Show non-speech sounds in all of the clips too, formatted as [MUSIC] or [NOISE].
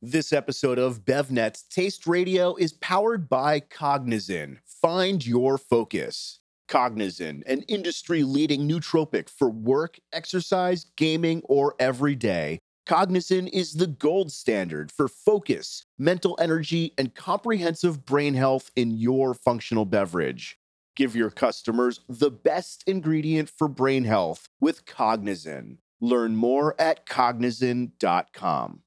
This episode of BevNet's Taste Radio is powered by Cognizin. Find your focus. Cognizin, an industry leading nootropic for work, exercise, gaming, or every day. Cognizin is the gold standard for focus, mental energy, and comprehensive brain health in your functional beverage. Give your customers the best ingredient for brain health with Cognizin. Learn more at cognizin.com.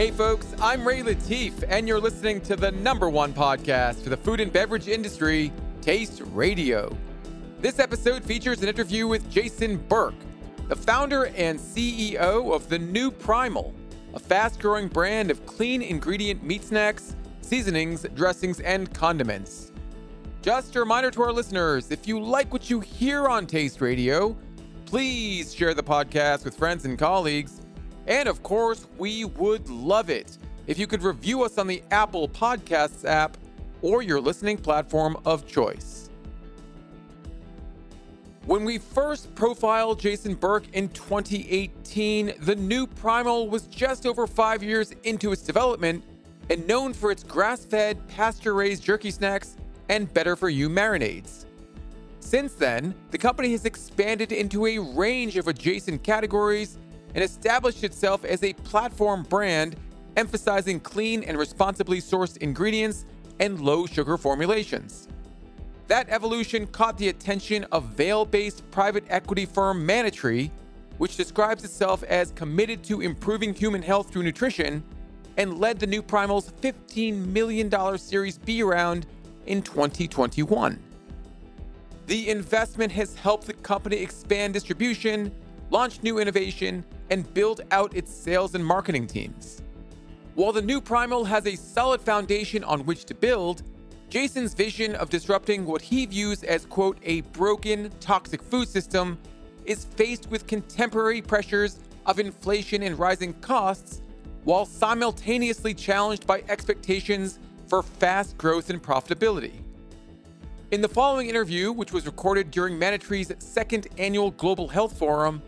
Hey folks, I'm Ray Latif, and you're listening to the number one podcast for the food and beverage industry, Taste Radio. This episode features an interview with Jason Burke, the founder and CEO of the New Primal, a fast growing brand of clean ingredient meat snacks, seasonings, dressings, and condiments. Just a reminder to our listeners if you like what you hear on Taste Radio, please share the podcast with friends and colleagues and of course, we would love it if you could review us on the Apple Podcasts app or your listening platform of choice. When we first profiled Jason Burke in 2018, the new Primal was just over five years into its development and known for its grass fed, pasture raised jerky snacks and better for you marinades. Since then, the company has expanded into a range of adjacent categories and established itself as a platform brand emphasizing clean and responsibly sourced ingredients and low sugar formulations. That evolution caught the attention of Vail based private equity firm Manna-Tree, which describes itself as committed to improving human health through nutrition and led the new Primal's $15 million Series B round in 2021. The investment has helped the company expand distribution, launch new innovation, and build out its sales and marketing teams. While the new Primal has a solid foundation on which to build, Jason's vision of disrupting what he views as, quote, a broken, toxic food system is faced with contemporary pressures of inflation and rising costs, while simultaneously challenged by expectations for fast growth and profitability. In the following interview, which was recorded during Manna-Tree's second annual Global Health Forum,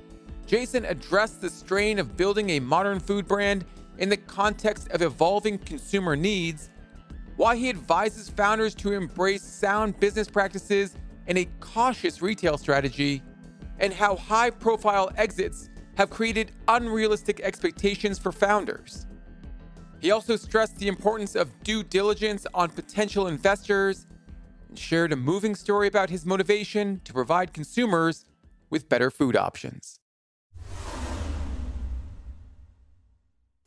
Jason addressed the strain of building a modern food brand in the context of evolving consumer needs, why he advises founders to embrace sound business practices and a cautious retail strategy, and how high profile exits have created unrealistic expectations for founders. He also stressed the importance of due diligence on potential investors and shared a moving story about his motivation to provide consumers with better food options.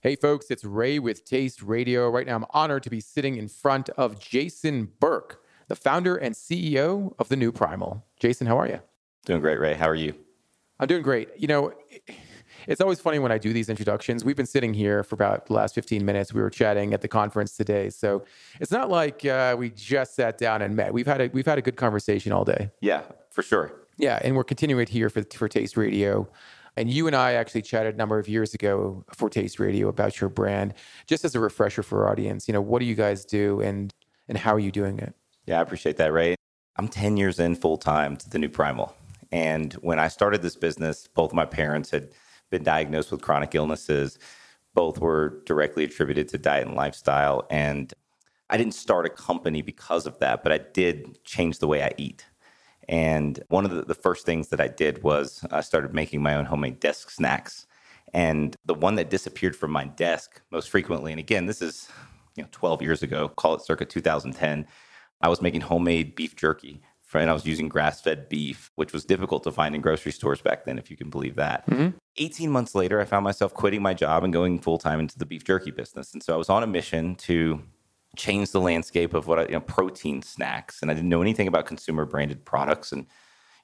Hey, folks, it's Ray with Taste Radio. Right now, I'm honored to be sitting in front of Jason Burke, the founder and CEO of the new Primal. Jason, how are you? Doing great, Ray. How are you? I'm doing great. You know, it's always funny when I do these introductions. We've been sitting here for about the last 15 minutes. We were chatting at the conference today, so it's not like uh, we just sat down and met. We've had a we've had a good conversation all day. Yeah, for sure. Yeah, and we're continuing it here for for Taste Radio. And you and I actually chatted a number of years ago for Taste Radio about your brand. Just as a refresher for our audience, you know, what do you guys do and and how are you doing it? Yeah, I appreciate that, Ray. I'm 10 years in full time to the new Primal. And when I started this business, both my parents had been diagnosed with chronic illnesses. Both were directly attributed to diet and lifestyle. And I didn't start a company because of that, but I did change the way I eat. And one of the, the first things that I did was I started making my own homemade desk snacks. And the one that disappeared from my desk most frequently, and again, this is you know 12 years ago, call it circa 2010, I was making homemade beef jerky and I was using grass fed beef, which was difficult to find in grocery stores back then, if you can believe that. Mm-hmm. 18 months later, I found myself quitting my job and going full time into the beef jerky business. And so I was on a mission to changed the landscape of what I, you know, protein snacks. And I didn't know anything about consumer branded products. And,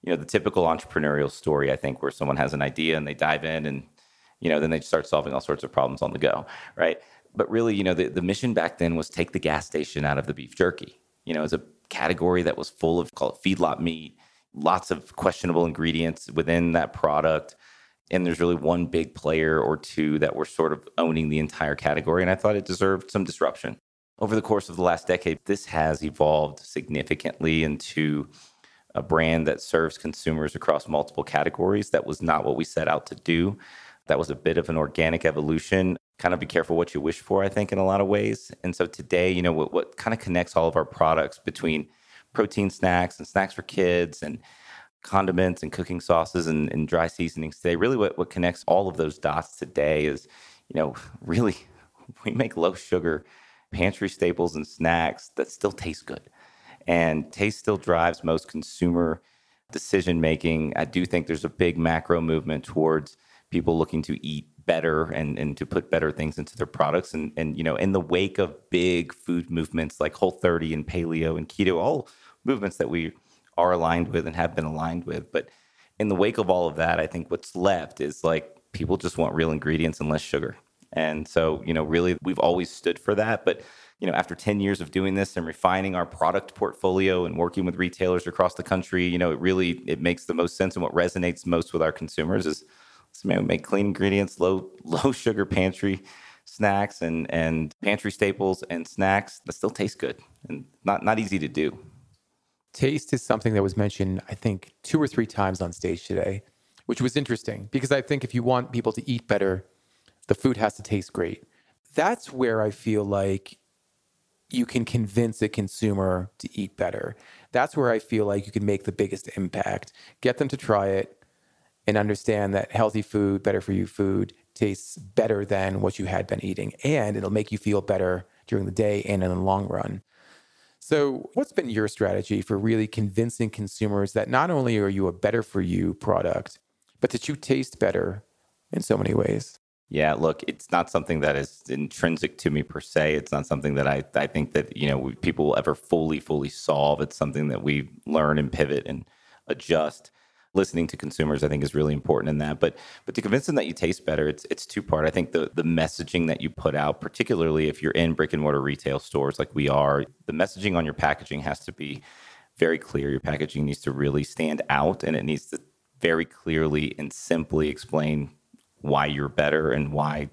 you know, the typical entrepreneurial story, I think, where someone has an idea and they dive in and, you know, then they start solving all sorts of problems on the go. Right. But really, you know, the, the mission back then was take the gas station out of the beef jerky. You know, as a category that was full of, call it feedlot meat, lots of questionable ingredients within that product. And there's really one big player or two that were sort of owning the entire category. And I thought it deserved some disruption over the course of the last decade, this has evolved significantly into a brand that serves consumers across multiple categories. That was not what we set out to do. That was a bit of an organic evolution. Kind of be careful what you wish for, I think, in a lot of ways. And so today, you know, what, what kind of connects all of our products between protein snacks and snacks for kids and condiments and cooking sauces and, and dry seasonings today, really what, what connects all of those dots today is, you know, [LAUGHS] really we make low sugar pantry staples and snacks that still taste good. And taste still drives most consumer decision making. I do think there's a big macro movement towards people looking to eat better and, and to put better things into their products. And, and, you know, in the wake of big food movements like Whole 30 and paleo and keto, all movements that we are aligned with and have been aligned with. But in the wake of all of that, I think what's left is like people just want real ingredients and less sugar. And so, you know, really we've always stood for that. But, you know, after 10 years of doing this and refining our product portfolio and working with retailers across the country, you know, it really it makes the most sense and what resonates most with our consumers is let's make clean ingredients, low [LAUGHS] low sugar pantry snacks and and pantry staples and snacks that still taste good and not not easy to do. Taste is something that was mentioned, I think, two or three times on stage today, which was interesting because I think if you want people to eat better, the food has to taste great. That's where I feel like you can convince a consumer to eat better. That's where I feel like you can make the biggest impact. Get them to try it and understand that healthy food, better for you food tastes better than what you had been eating. And it'll make you feel better during the day and in the long run. So, what's been your strategy for really convincing consumers that not only are you a better for you product, but that you taste better in so many ways? Yeah, look, it's not something that is intrinsic to me per se. It's not something that I, I think that, you know, people will ever fully, fully solve. It's something that we learn and pivot and adjust. Listening to consumers, I think, is really important in that. But but to convince them that you taste better, it's it's two part. I think the the messaging that you put out, particularly if you're in brick and mortar retail stores like we are, the messaging on your packaging has to be very clear. Your packaging needs to really stand out and it needs to very clearly and simply explain why you're better and why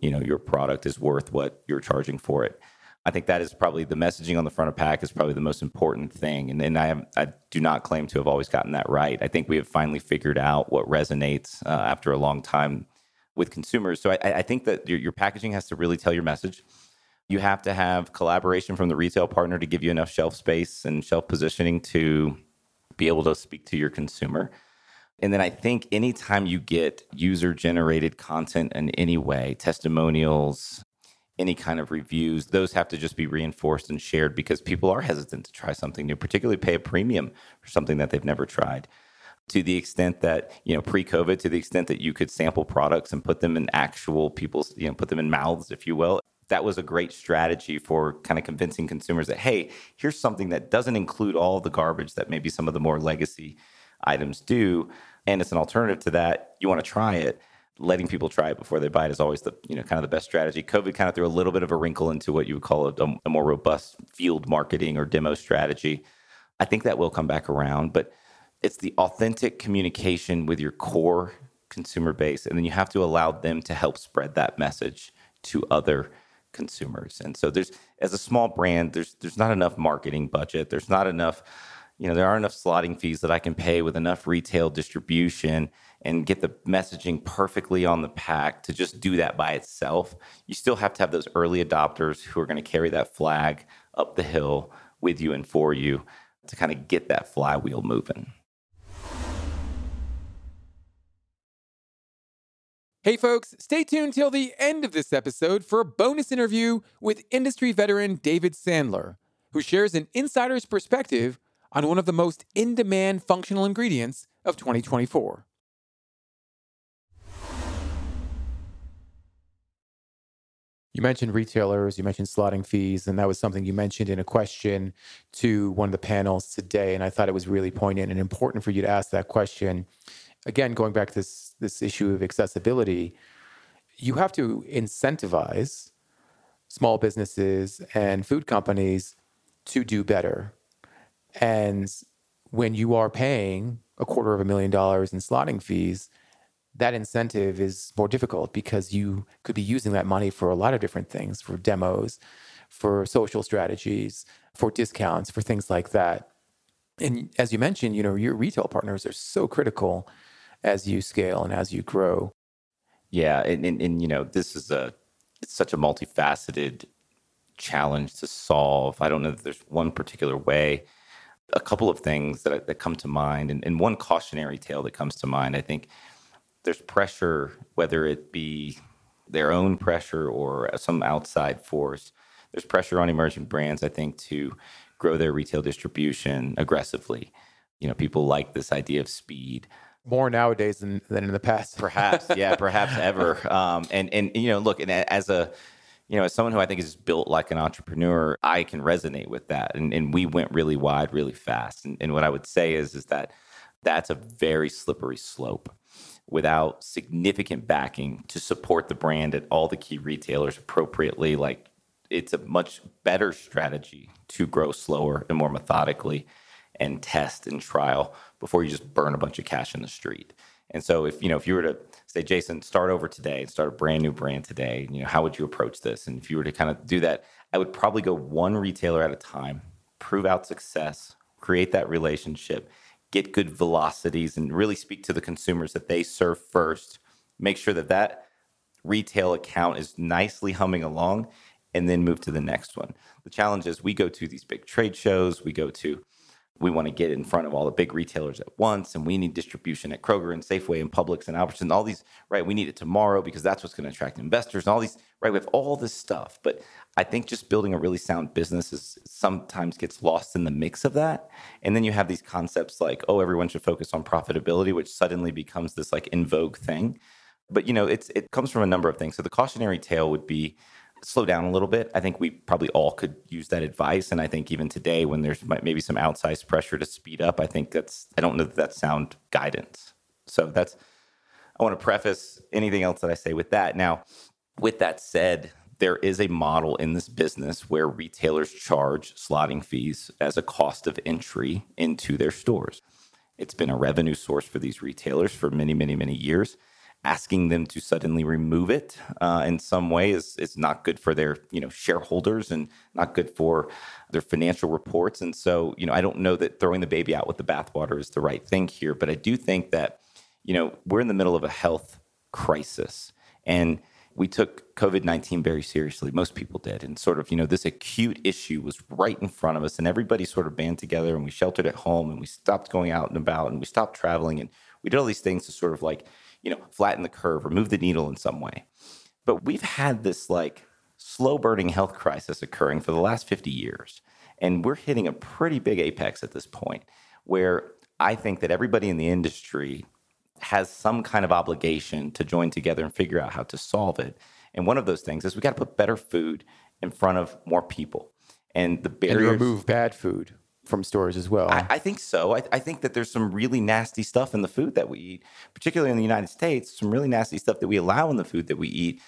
you know your product is worth what you're charging for it. I think that is probably the messaging on the front of pack is probably the most important thing. And, and I, have, I do not claim to have always gotten that right. I think we have finally figured out what resonates uh, after a long time with consumers. So I, I think that your, your packaging has to really tell your message. You have to have collaboration from the retail partner to give you enough shelf space and shelf positioning to be able to speak to your consumer. And then I think anytime you get user generated content in any way, testimonials, any kind of reviews, those have to just be reinforced and shared because people are hesitant to try something new, particularly pay a premium for something that they've never tried. To the extent that, you know, pre COVID, to the extent that you could sample products and put them in actual people's, you know, put them in mouths, if you will, that was a great strategy for kind of convincing consumers that, hey, here's something that doesn't include all the garbage that maybe some of the more legacy items do. And it's an alternative to that. You want to try it. Letting people try it before they buy it is always the you know kind of the best strategy. COVID kind of threw a little bit of a wrinkle into what you would call a, a more robust field marketing or demo strategy. I think that will come back around, but it's the authentic communication with your core consumer base, and then you have to allow them to help spread that message to other consumers. And so there's as a small brand, there's there's not enough marketing budget. There's not enough you know, there are enough slotting fees that I can pay with enough retail distribution and get the messaging perfectly on the pack to just do that by itself. You still have to have those early adopters who are going to carry that flag up the hill with you and for you to kind of get that flywheel moving. Hey, folks, stay tuned till the end of this episode for a bonus interview with industry veteran David Sandler, who shares an insider's perspective on one of the most in demand functional ingredients of 2024. You mentioned retailers, you mentioned slotting fees, and that was something you mentioned in a question to one of the panels today. And I thought it was really poignant and important for you to ask that question. Again, going back to this, this issue of accessibility, you have to incentivize small businesses and food companies to do better and when you are paying a quarter of a million dollars in slotting fees, that incentive is more difficult because you could be using that money for a lot of different things for demos, for social strategies, for discounts, for things like that. And as you mentioned, you know, your retail partners are so critical as you scale and as you grow. Yeah, and, and, and you know, this is a it's such a multifaceted challenge to solve. I don't know that there's one particular way. A couple of things that, that come to mind, and, and one cautionary tale that comes to mind. I think there's pressure, whether it be their own pressure or some outside force. There's pressure on emerging brands, I think, to grow their retail distribution aggressively. You know, people like this idea of speed more nowadays than, than in the past. perhaps, yeah, perhaps ever. [LAUGHS] Um, and and you know, look, and as a you know, as someone who I think is built like an entrepreneur, I can resonate with that. And, and we went really wide, really fast. And, and what I would say is, is that that's a very slippery slope without significant backing to support the brand at all the key retailers appropriately. Like it's a much better strategy to grow slower and more methodically and test and trial before you just burn a bunch of cash in the street. And so if you know if you were to say Jason start over today and start a brand new brand today, you know how would you approach this? And if you were to kind of do that, I would probably go one retailer at a time, prove out success, create that relationship, get good velocities and really speak to the consumers that they serve first. Make sure that that retail account is nicely humming along and then move to the next one. The challenge is we go to these big trade shows, we go to we want to get in front of all the big retailers at once and we need distribution at Kroger and Safeway and Publix and Albertsons all these right we need it tomorrow because that's what's going to attract investors and all these right we have all this stuff. But I think just building a really sound business is sometimes gets lost in the mix of that. And then you have these concepts like oh everyone should focus on profitability which suddenly becomes this like in vogue thing. But you know it's it comes from a number of things. So the cautionary tale would be slow down a little bit. I think we probably all could use that advice. And I think even today, when there's maybe some outsized pressure to speed up, I think that's, I don't know that that's sound guidance. So that's, I want to preface anything else that I say with that. Now, with that said, there is a model in this business where retailers charge slotting fees as a cost of entry into their stores. It's been a revenue source for these retailers for many, many, many years asking them to suddenly remove it uh, in some way is is not good for their you know shareholders and not good for their financial reports. And so you know I don't know that throwing the baby out with the bathwater is the right thing here, but I do think that you know we're in the middle of a health crisis and we took COVID 19 very seriously. Most people did. And sort of, you know, this acute issue was right in front of us, and everybody sort of band together and we sheltered at home and we stopped going out and about and we stopped traveling and we did all these things to sort of like you know, flatten the curve or move the needle in some way. But we've had this like slow burning health crisis occurring for the last 50 years. And we're hitting a pretty big apex at this point where I think that everybody in the industry has some kind of obligation to join together and figure out how to solve it. And one of those things is we got to put better food in front of more people. And the barriers and remove bad food from stores as well. I, I think so. I, I, think that there's some really nasty stuff in the food that we eat, particularly in the United States. Some really nasty stuff that we allow in the food that we eat.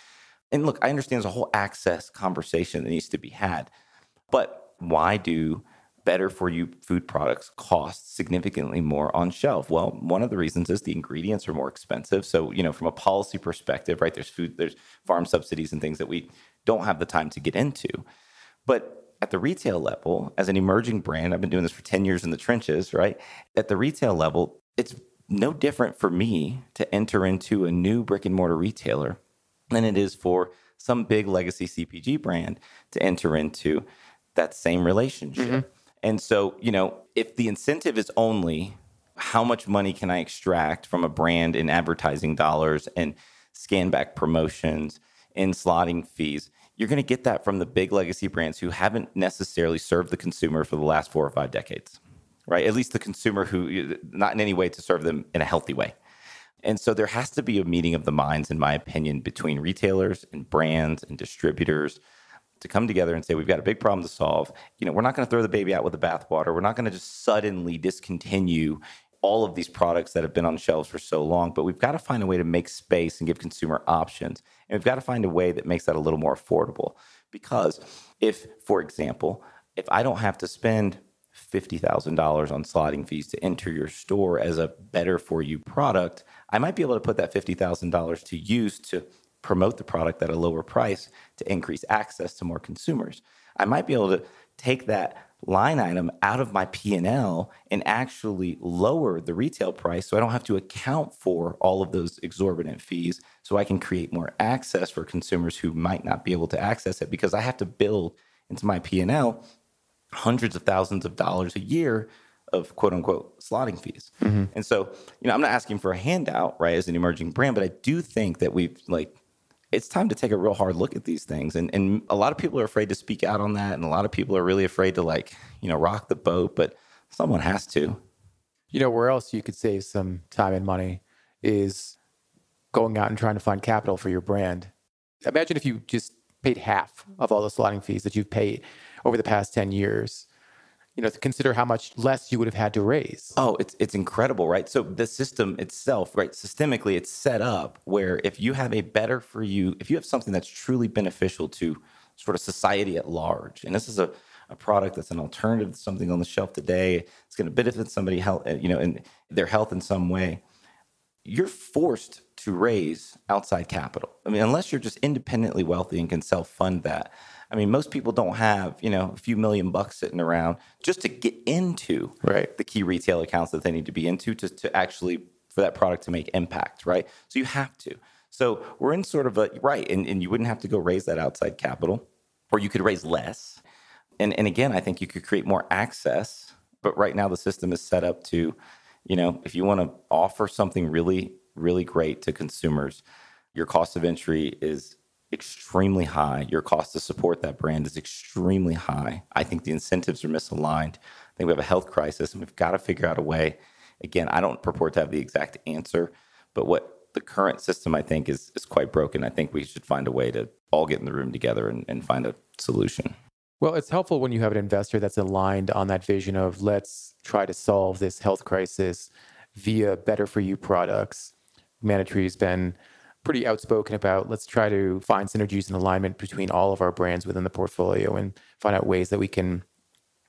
And look, I understand there's a whole access conversation that needs to be had, but why do better for you food products cost significantly more on shelf? Well, one of the reasons is the ingredients are more expensive. So, you know, from a policy perspective, right, there's food, there's farm subsidies and things that we don't have the time to get into. But at the retail level, as an emerging brand, I've been doing this for 10 years in the trenches, right? At the retail level, it's no different for me to enter into a new brick and mortar retailer than it is for some big legacy CPG brand to enter into that same relationship. Mm-hmm. And so, you know, if the incentive is only how much money can I extract from a brand in advertising dollars and scan back promotions and slotting fees, you're going to get that from the big legacy brands who haven't necessarily served the consumer for the last four or five decades, right? At least the consumer who, not in any way to serve them in a healthy way. And so there has to be a meeting of the minds, in my opinion, between retailers and brands and distributors to come together and say, we've got a big problem to solve. You know, we're not going to throw the baby out with the bathwater. We're not going to just suddenly discontinue all of these products that have been on shelves for so long, but we've got to find a way to make space and give consumer options. And we've got to find a way that makes that a little more affordable. Because if, for example, if I don't have to spend $50,000 on slotting fees to enter your store as a better for you product, I might be able to put that $50,000 to use to promote the product at a lower price to increase access to more consumers. I might be able to take that line item out of my P&L and actually lower the retail price so I don't have to account for all of those exorbitant fees so I can create more access for consumers who might not be able to access it because I have to build into my P&L hundreds of thousands of dollars a year of quote unquote slotting fees. Mm-hmm. And so, you know, I'm not asking for a handout, right, as an emerging brand, but I do think that we've like it's time to take a real hard look at these things. And and a lot of people are afraid to speak out on that, and a lot of people are really afraid to like, you know, rock the boat, but someone has to. You know, where else you could save some time and money is going out and trying to find capital for your brand. Imagine if you just paid half of all the slotting fees that you've paid over the past 10 years you know, consider how much less you would have had to raise. Oh, it's it's incredible, right? So the system itself, right, systemically it's set up where if you have a better for you, if you have something that's truly beneficial to sort of society at large, and this is a, a product that's an alternative to something on the shelf today, it's going to benefit somebody health, uh, you know, in their health in some way. You're forced to raise outside capital. I mean, unless you're just independently wealthy and can self fund that I mean, most people don't have, you know, a few million bucks sitting around just to get into right. the key retail accounts that they need to be into to, to actually for that product to make impact, right? So you have to. So we're in sort of a right, and, and you wouldn't have to go raise that outside capital, or you could raise less. And and again, I think you could create more access. But right now the system is set up to, you know, if you want to offer something really, really great to consumers, your cost of entry is extremely high. Your cost to support that brand is extremely high. I think the incentives are misaligned. I think we have a health crisis and we've got to figure out a way. Again, I don't purport to have the exact answer, but what the current system I think is is quite broken. I think we should find a way to all get in the room together and, and find a solution. Well, it's helpful when you have an investor that's aligned on that vision of let's try to solve this health crisis via better for you products. Manna Tree's been pretty outspoken about let's try to find synergies and alignment between all of our brands within the portfolio and find out ways that we can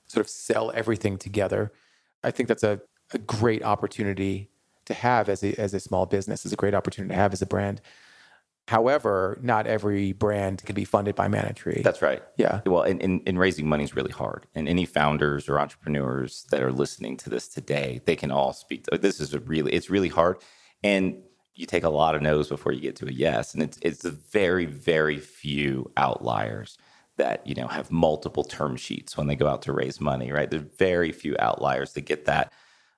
sort of sell everything together. I think that's a, a great opportunity to have as a, as a small business, is a great opportunity to have as a brand. However, not every brand can be funded by Manna Tree. That's right. Yeah. Well, and, and, and, raising money is really hard. And any founders or entrepreneurs that are listening to this today, they can all speak. To, this is a really, it's really hard. And you take a lot of no's before you get to a yes. And it's it's very, very few outliers that, you know, have multiple term sheets when they go out to raise money, right? There's very few outliers that get that.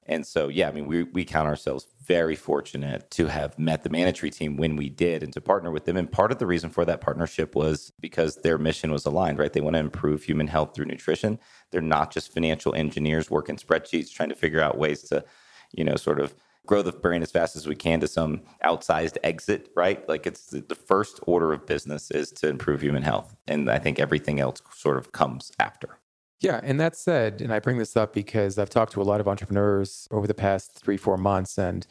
And so, yeah, I mean, we, we count ourselves very fortunate to have met the Manna Tree team when we did and to partner with them. And part of the reason for that partnership was because their mission was aligned, right? They want to improve human health through nutrition. They're not just financial engineers working spreadsheets trying to figure out ways to, you know, sort of grow the brand as fast as we can to some outsized exit, right? Like it's the, the, first order of business is to improve human health. And I think everything else sort of comes after. Yeah. And that said, and I bring this up because I've talked to a lot of entrepreneurs over the past three, four months, and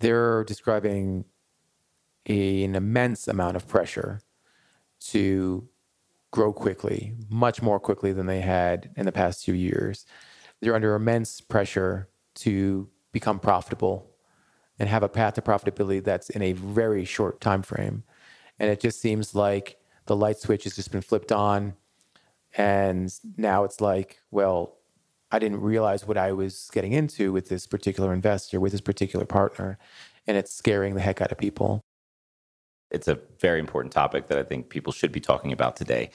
they're describing a, an immense amount of pressure to grow quickly, much more quickly than they had in the past few years. They're under immense pressure to become profitable and have a path to profitability that's in a very short time frame. And it just seems like the light switch has just been flipped on. And now it's like, well, I didn't realize what I was getting into with this particular investor, with this particular partner. And it's scaring the heck out of people. It's a very important topic that I think people should be talking about today.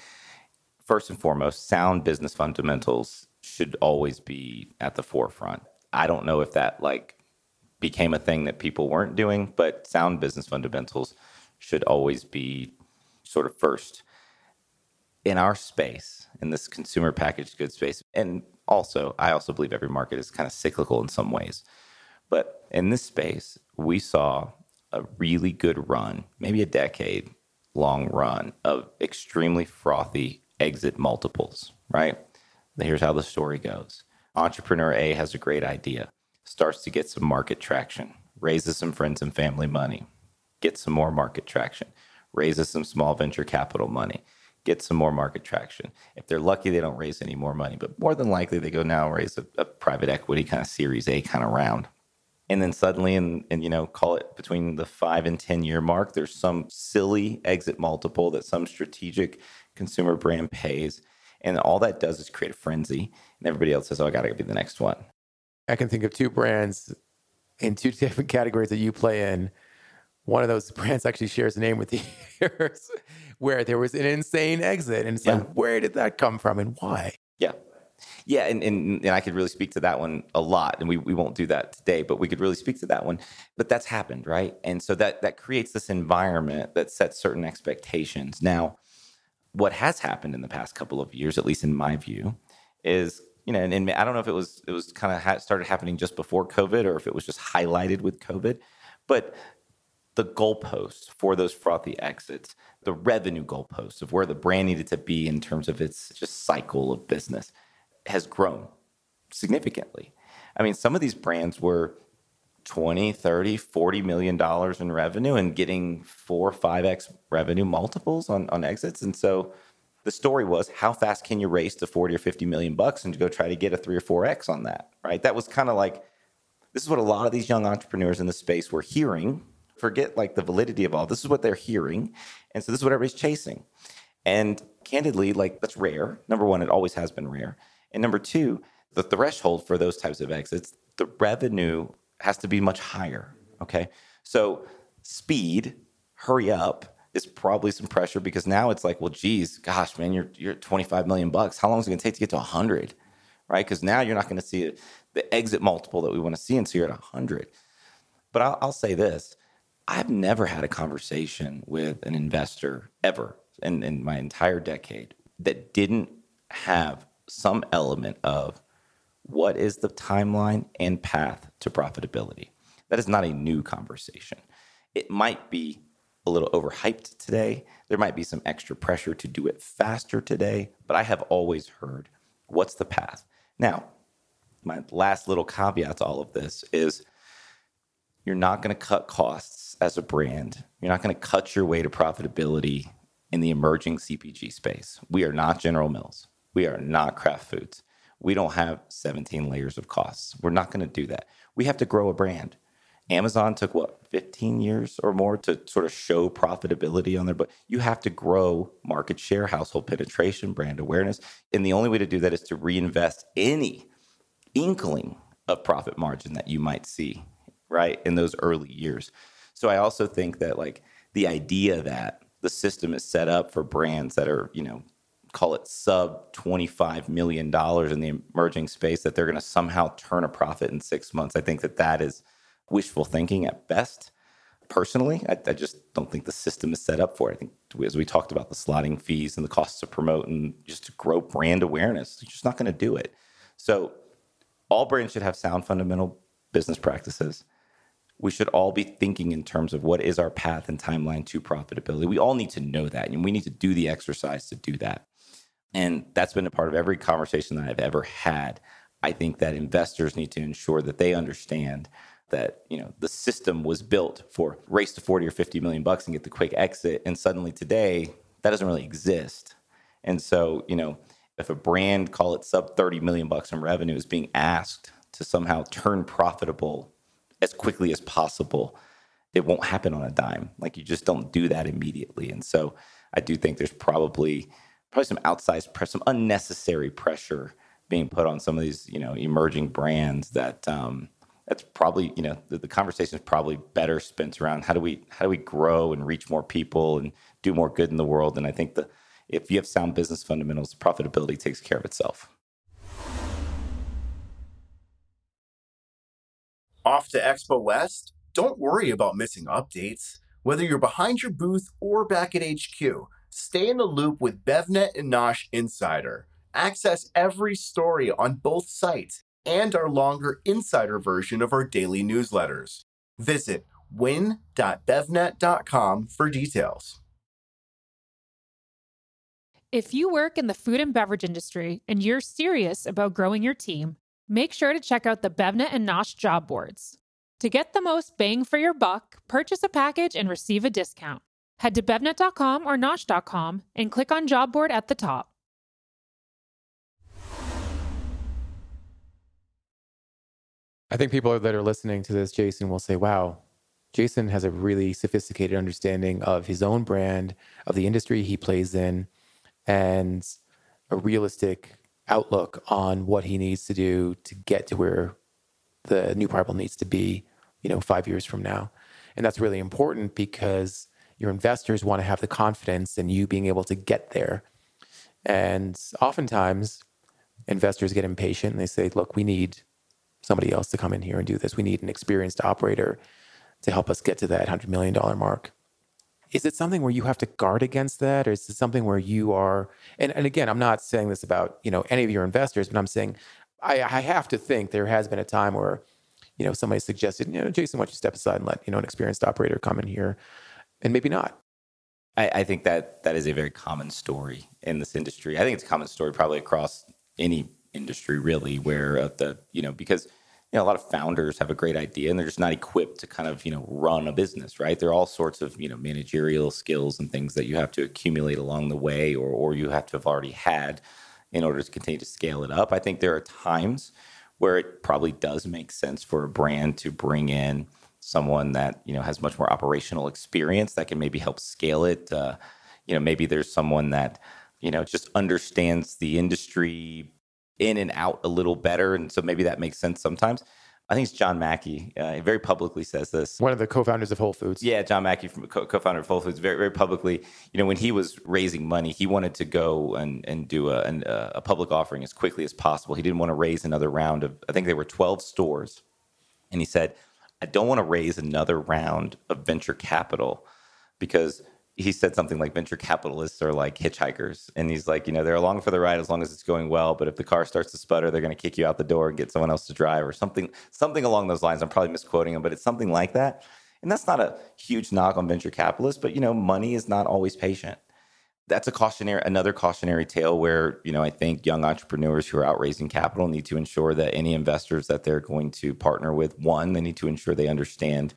First and foremost, sound business fundamentals should always be at the forefront. I don't know if that like became a thing that people weren't doing, but sound business fundamentals should always be sort of first in our space, in this consumer packaged goods space. And also, I also believe every market is kind of cyclical in some ways. But in this space, we saw a really good run, maybe a decade long run of extremely frothy exit multiples, right? Here's how the story goes entrepreneur A has a great idea, starts to get some market traction, raises some friends and family money, gets some more market traction, raises some small venture capital money, gets some more market traction. If they're lucky, they don't raise any more money, but more than likely, they go now raise a, a private equity kind of Series A kind of round. And then suddenly, and, and you know, call it between the five and 10 year mark, there's some silly exit multiple that some strategic consumer brand pays And all that does is create a frenzy. And everybody else says, oh, I got to be the next one. I can think of two brands in two [LAUGHS] different categories that you play in. One of those [LAUGHS] brands actually shares a name with yours, [LAUGHS] where there was an insane exit. And it's yeah. like, where did that come from and why? Yeah. Yeah, and, and and I could really speak to that one a lot, and we, we won't do that today, but we could really speak to that one. But that's happened, right? And so that that creates this environment that sets certain expectations. Now, what has happened in the past couple of years, at least in my view, is you know, and, and I don't know if it was it was kind of ha- started happening just before COVID or if it was just highlighted with COVID, but the goalposts for those frothy exits, the revenue goalposts of where the brand needed to be in terms of its just cycle of business has grown significantly. I mean, some of these brands were 20, 30, 40 million dollars in revenue and getting four five X revenue multiples on, on exits. And so the story was how fast can you race to 40 or 50 million bucks and go try to get a three or four X on that, right? That was kind of like, this is what a lot of these young entrepreneurs in the space were hearing. Forget like the validity of all this is what they're hearing. And so this is what everybody's chasing. And candidly, like that's rare. Number one, it always has been rare. And number two, the threshold for those types of exits, the revenue has to be much higher. Okay. So speed, hurry up is probably some pressure because now it's like, well, geez, gosh, man, you're you're 25 million bucks. How long is it gonna take to get to 100? Right? Because now you're not gonna see the exit multiple that we want to see until you're at 100. But I'll, I'll say this: I've never had a conversation with an investor ever in, in my entire decade that didn't have some element of what is the timeline and path to profitability. That is not a new conversation. It might be a little overhyped today. There might be some extra pressure to do it faster today, but I have always heard what's the path. Now, my last little caveat to all of this is you're not going to cut costs as a brand. You're not going to cut your way to profitability in the emerging CPG space. We are not General Mills. We are not Kraft Foods. We don't have 17 layers of costs. We're not going to do that. We have to grow a brand. Amazon took what 15 years or more to sort of show profitability on their but you have to grow market share, household penetration, brand awareness. And the only way to do that is to reinvest any inkling of profit margin that you might see, right? In those early years. So I also think that like the idea that the system is set up for brands that are, you know, call it sub $25 million in the emerging space that they're going to somehow turn a profit in six months. I think that that is wishful thinking at best. Personally, I, I, just don't think the system is set up for it. I think, as we talked about, the slotting fees and the costs to promote and just to grow brand awareness, you're just not going to do it. So, all brands should have sound fundamental business practices. We should all be thinking in terms of what is our path and timeline to profitability. We all need to know that, and we need to do the exercise to do that. And that's been a part of every conversation that I've ever had. I think that investors need to ensure that they understand that you know the system was built for race to 40 or 50 million bucks and get the quick exit. And suddenly today that doesn't really exist. And so you know if a brand call it sub 30 million bucks in revenue is being asked to somehow turn profitable as quickly as possible it won't happen on a dime. Like you just don't do that immediately. And so i do think there's probably probably some outsized some unnecessary pressure being put on some of these, you know, emerging brands that um, that's probably, you know, the, the conversation is probably better spent around how do we how do we grow and reach more people and do more good in the world. And I think that if you have sound business fundamentals, profitability takes care of itself. Off to Expo West? Don't worry about missing updates. Whether you're behind your booth or back at HQ, Stay in the loop with BevNet and Nosh Insider. Access every story on both sites and our longer insider version of our daily newsletters. Visit win.bevnet.com for details. If you work in the food and beverage industry and you're serious about growing your team, make sure to check out the BevNet and Nosh job boards. To get the most bang for your buck, purchase a package and receive a discount. Head to bevnet.com or nosh.com and click on Job Board at the top. I think people that are listening to this, Jason, will say, wow, Jason has a really sophisticated understanding of his own brand, of the industry he plays in. And a realistic outlook on what he needs to do to get to where the new Primal needs to be, you know, five years from now. And that's really important because your investors want to have the confidence in you being able to get there. And oftentimes, investors get impatient and they say, look, we need somebody else to come in here and do this. We need an experienced operator to help us get to that $100 million mark. Is it something where you have to guard against that? Or is it something where you are, and, and again, I'm not saying this about, you know, any of your investors, but I'm saying I, I have to think there has been a time where, you know, somebody suggested, you know, Jason, why don't you step aside and let, you know, an experienced operator come in here? And maybe not. I, I think that that is a very common story in this industry. I think it's a common story probably across any industry really where uh, the you know because you know a lot of founders have a great idea and they're just not equipped to kind of you know run a business right there are all sorts of you know managerial skills and things that you have to accumulate along the way or or you have to have already had in order to continue to scale it up i think there are times where it probably does make sense for a brand to bring in someone that you know has much more operational experience that can maybe help scale it uh, you know maybe there's someone that you know just understands the industry in and out a little better. And so maybe that makes sense sometimes. I think it's John Mackey. Uh, he very publicly says this. One of the co-founders of Whole Foods. Yeah, John Mackey, from co- founder of Whole Foods, very very publicly. You know, when he was raising money, he wanted to go and and do a, an, a public offering as quickly as possible. He didn't want to raise another round of. I think there were twelve stores, and he said, "I don't want to raise another round of venture capital because he said something like venture capitalists are like hitchhikers. And he's like you know they're along for the ride as long as it's going well but if the car starts to sputter they're going to kick you out the door and get someone else to drive or something something along those lines. I'm probably misquoting him but it's something like that. And that's not a huge knock on venture capitalists but you know money is not always patient that's a cautionary another cautionary tale where you know i think young entrepreneurs who are out raising capital need to ensure that any investors that they're going to partner with one they need to ensure they understand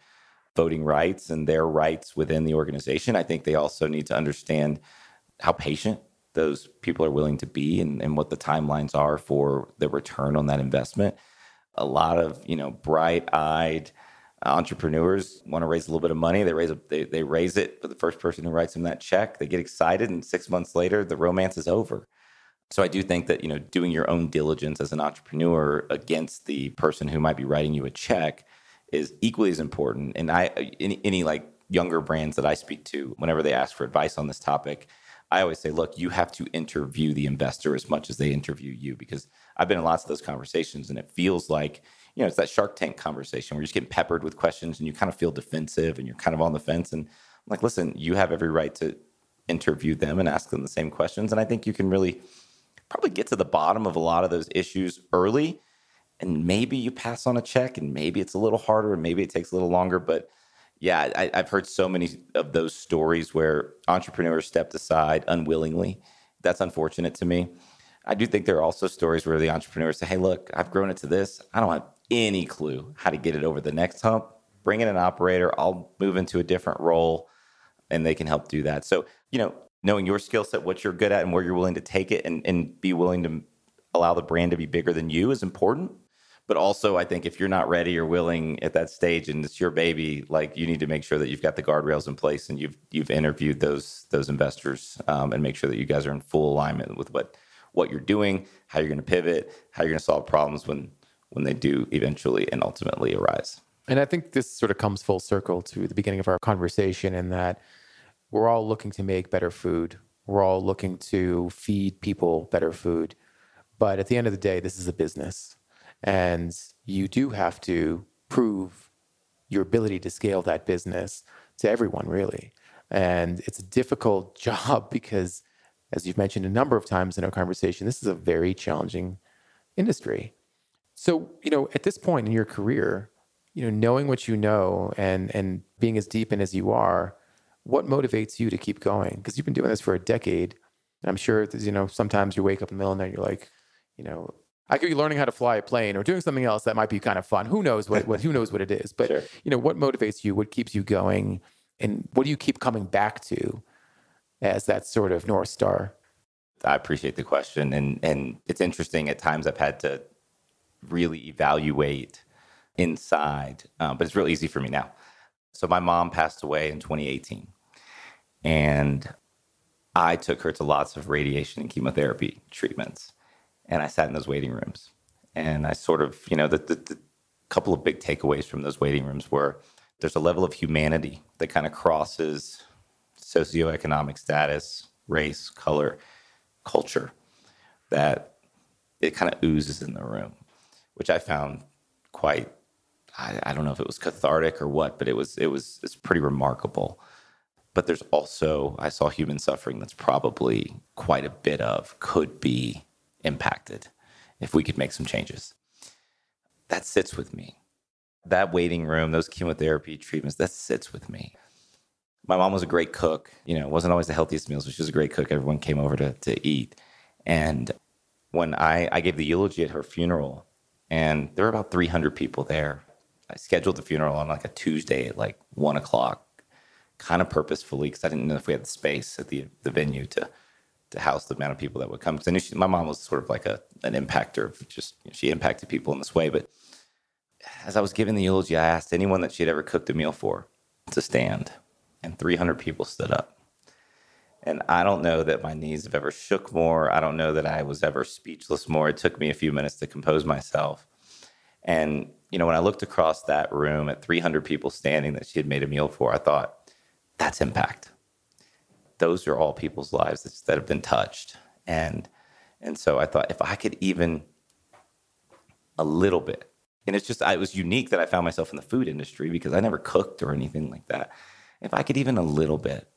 voting rights and their rights within the organization. I think they also need to understand how patient those people are willing to be and, and what the timelines are for the return on that investment. A lot of, you know, bright-eyed Uh, entrepreneurs want to raise a little bit of money. They raise a, they, they raise it for the first person who writes them that check. They get excited, and six months later, the romance is over. So I do think that you know doing your own diligence as an entrepreneur against the person who might be writing you a check is equally as important. And I any, any like younger brands that I speak to, whenever they ask for advice on this topic, I always say, look, you have to interview the investor as much as they interview you because I've been in lots of those conversations and it feels like, you know, it's that Shark Tank conversation where you're just getting peppered with questions and you kind of feel defensive and you're kind of on the fence. And I'm like, listen, you have every right to interview them and ask them the same questions. And I think you can really probably get to the bottom of a lot of those issues early and maybe you pass on a check and maybe it's a little harder and maybe it takes a little longer but yeah I, have heard so many of those stories where entrepreneurs stepped aside unwillingly that's unfortunate to me i do think there are also stories where the entrepreneurs say hey look i've grown it to this i don't have any clue how to get it over the next hump bring in an operator i'll move into a different role and they can help do that. So you know knowing your skill set what you're good at and where you're willing to take it and, and be willing to allow the brand to be bigger than you is important. But also, I think if you're not ready or willing at that stage and it's your baby, like you need to make sure that you've got the guardrails in place and you've you've interviewed those those investors um, and make sure that you guys are in full alignment with what what you're doing, how you're going to pivot, how you're going to solve problems when when they do eventually and ultimately arise. And I think this sort of comes full circle to the beginning of our conversation in that we're all looking to make better food. We're all looking to feed people better food. But at the end of the day, this is a business. And you do have to prove your ability to scale that business to everyone, really. And it's a difficult [LAUGHS] job because, as you've mentioned a number of times in our conversation, this is a very challenging industry. So, you know, at this point in your career, you know, knowing what you know and and being as deep in as you are, what motivates you to keep going? Because you've been doing this for a decade. And I'm sure, you know, sometimes you wake up in the middle of the night, you're like, you know, I could be learning how to fly a plane or doing something else that might be kind of fun. Who knows what, what who knows what it is? But sure. you know, what motivates you? What keeps you going? And what do you keep coming back to as that sort of north star? I appreciate the question, and and it's interesting. At times, I've had to really evaluate inside, um, but it's real easy for me now. So my mom passed away in 2018, and I took her to lots of radiation and chemotherapy treatments. And I sat in those waiting rooms. And I sort of, you know, the, the, the couple of big takeaways from those waiting rooms were there's a level of humanity that kind of crosses socioeconomic status, race, color, culture that it kind of oozes in the room, which I found quite I, I, don't know if it was cathartic or what, but it was it was it's pretty remarkable. But there's also I saw human suffering that's probably quite a bit of could be impacted if we could make some changes. That sits with me. That waiting room, those chemotherapy treatments, that sits with me. My mom was a great cook. You know, wasn't always the healthiest meals, but she was a great cook. Everyone came over to, to eat. And when I, I gave the eulogy at her funeral, and there were about 300 people there. I scheduled the funeral on like a Tuesday at like one o'clock, kind of purposefully because I didn't know if we had the space at the the venue to to house the amount of people that would come. Because my mom was sort of like a an impactor of just you know, she impacted people in this way. But as I was giving the eulogy, I asked anyone that she had ever cooked a meal for to stand, and 300 people stood up. And I don't know that my knees have ever shook more. I don't know that I was ever speechless more. It took me a few minutes to compose myself. And, you know, when I looked across that room at 300 people standing that she had made a meal for, I thought, that's impact. Those are all people's lives that have been touched. And, and so I thought, if I could even a little bit, and it's just, it was unique that I found myself in the food industry because I never cooked or anything like that. If I could even a little bit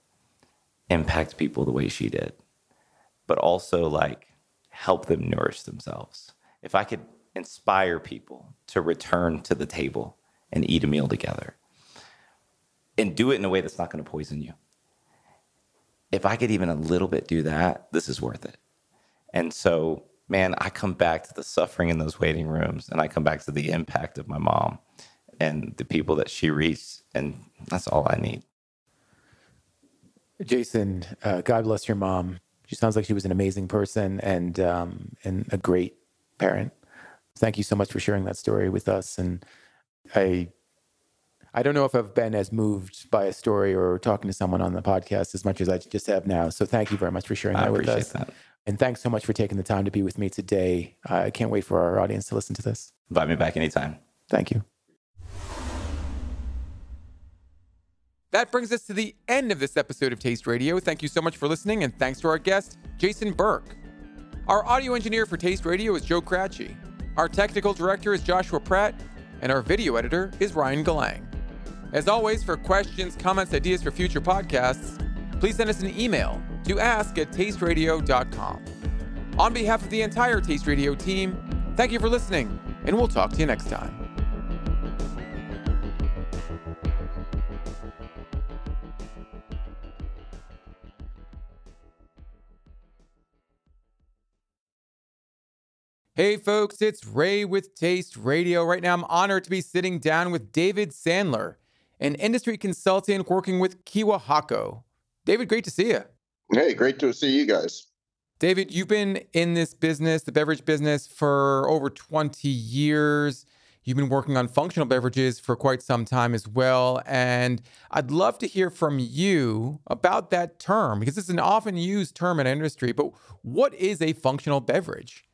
impact people the way she did, but also like help them nourish themselves. If I could inspire people to return to the table and eat a meal together and do it in a way that's not going to poison you. If I could even a little bit do that, this is worth it. And so, man, I come back to the suffering in those waiting rooms and I come back to the impact of my mom and the people that she reached. And that's all I need. Jason, uh, God bless your mom. She sounds like she was an amazing person and um, and a great parent. Thank you so much for sharing that story with us. And I I don't know if I've been as moved by a story or talking to someone on the podcast as much as I just have now. So thank you very much for sharing that with us. That. And thanks so much for taking the time to be with me today. I can't wait for our audience to listen to this. Invite me back anytime. Thank you. That brings us to the end of this episode of Taste Radio. Thank you so much for listening, and thanks to our guest, Jason Burke. Our audio engineer for Taste Radio is Joe Cratchy. Our technical director is Joshua Pratt, and our video editor is Ryan Galang. As always, for questions, comments, ideas for future podcasts, please send us an email to ask at tasteradio.com. On behalf of the entire Taste Radio team, thank you for listening, and we'll talk to you next time. Hey, folks, it's Ray with Taste Radio. Right now, I'm honored to be sitting down with David Sandler, an industry consultant working with Kyowa Hakko. David, great to see you. Hey, great to see you guys. David, you've been in this business, the beverage business, for over 20 years. You've been working on functional beverages for quite some time as well. And I'd love to hear from you about that term because it's an often used term in industry. But what is a functional beverage?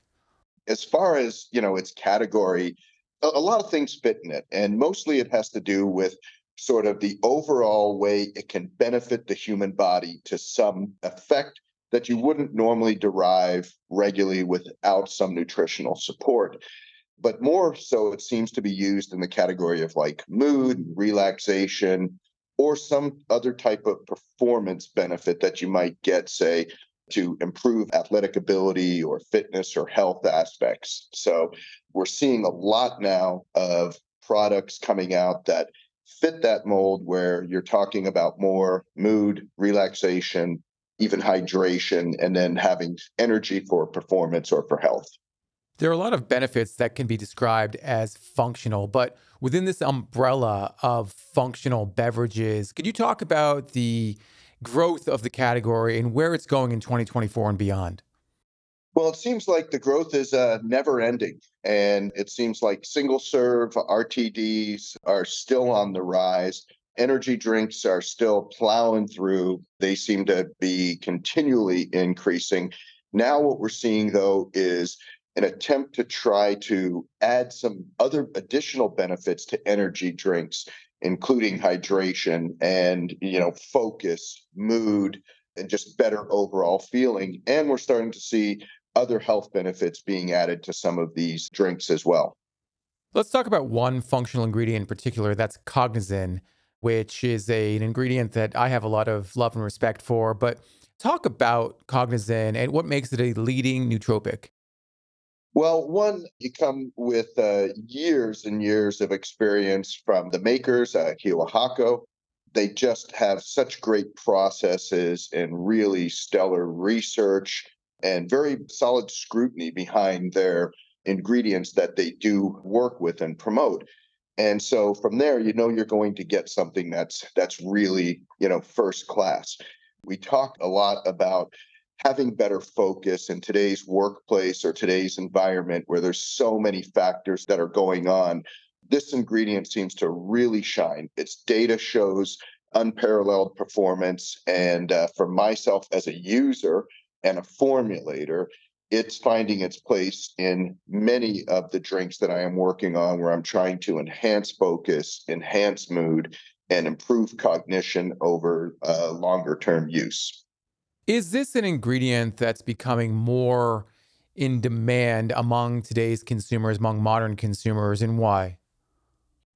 As far as you know its category a, a, lot of things fit in it and mostly it has to do with sort of the overall way it can benefit the human body to some effect that you wouldn't normally derive regularly without some nutritional support. But more so it seems to be used in the category of like mood relaxation or some other type of performance benefit that you might get say to improve athletic ability or fitness or health aspects. So we're seeing a lot now of products coming out that fit that mold where you're talking about more mood, relaxation, even hydration, and then having energy for performance or for health. There are a lot of benefits that can be described as functional, but within this umbrella of functional beverages, could you talk about the growth of the category and where it's going in 2024 and beyond? Well, it seems like the growth is uh, never ending. And it seems like single serve RTDs are still on the rise. energy drinks are still plowing through. They seem to be continually increasing. Now, what we're seeing though is an attempt to try to add some other additional benefits to energy drinks, including hydration and you know focus, mood, and just better overall feeling. And we're starting to see other health benefits being added to some of these drinks as well. Let's talk about one functional ingredient in particular. That's cognizin, which is a, an ingredient that I have a lot of love and respect for. But talk about cognizin and what makes it a leading nootropic. Well, one, you come with uh, years and years of experience from the makers, uh, Hakko. They just have such great processes and really stellar research and very solid scrutiny behind their ingredients that they do work with and promote. And so from there, you know you're going to get something that's that's really, you know, first class. We talk a lot about having better focus in today's workplace or today's environment where there's so many factors that are going on. This ingredient seems to really shine. Its data shows unparalleled performance. And uh, for myself as a user and a formulator, it's finding its place in many of the drinks that I am working on where I'm trying to enhance focus, enhance mood, and improve cognition over uh, longer term use. Is this an ingredient that's becoming more in demand among today's consumers, among modern consumers, and why?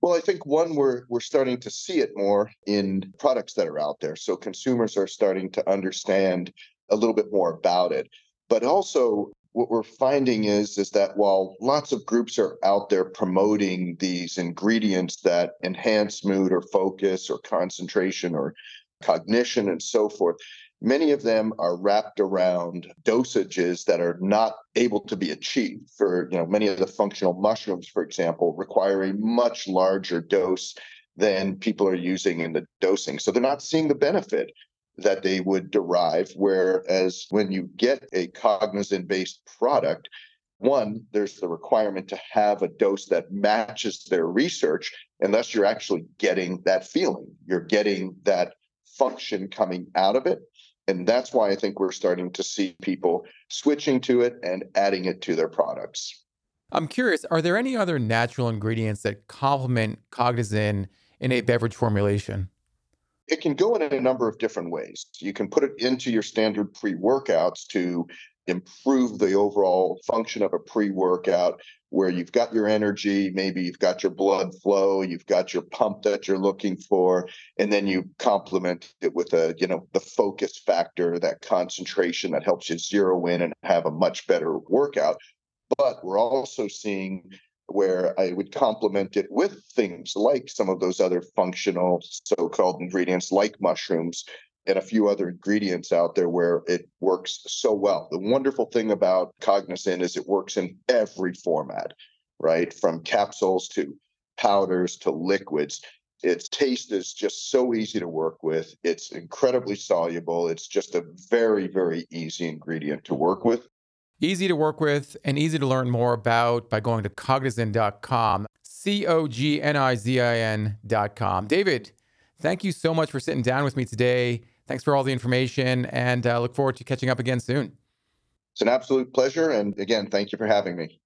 Well, I think one we're we're starting to see it more in products that are out there. So consumers are starting to understand a little bit more about it. But also what we're finding is is that while lots of groups are out there promoting these ingredients that enhance mood or focus or concentration or cognition and so forth many of them are wrapped around dosages that are not able to be achieved for you know many of the functional mushrooms for example require a much larger dose than people are using in the dosing so they're not seeing the benefit that they would derive. Whereas when you get a cognizin based product, one, there's the requirement to have a dose that matches their research, unless you're actually getting that feeling. You're getting that function coming out of it. And that's why I think we're starting to see people switching to it and adding it to their products. I'm curious, are there any other natural ingredients that complement cognizin in a beverage formulation? It can go in a number of different ways. You can put it into your standard pre workouts to improve the overall function of a pre workout where you've got your energy, maybe you've got your blood flow, you've got your pump that you're looking for, and then you complement it with a, you know, the focus factor, that concentration that helps you zero in and have a much better workout. But we're also seeing where I would complement it with things like some of those other functional so called ingredients, like mushrooms and a few other ingredients out there where it works so well. The wonderful thing about Cognizin is it works in every format, right? From capsules to powders to liquids. Its taste is just so easy to work with. It's incredibly soluble. It's just a very, very easy ingredient to work with. Easy to work with and easy to learn more about by going to cognizin.com, C O G N I Z I N.com. David, thank you so much for sitting down with me today. Thanks for all the information and uh, look forward to catching up again soon. It's an absolute pleasure. And again, thank you for having me.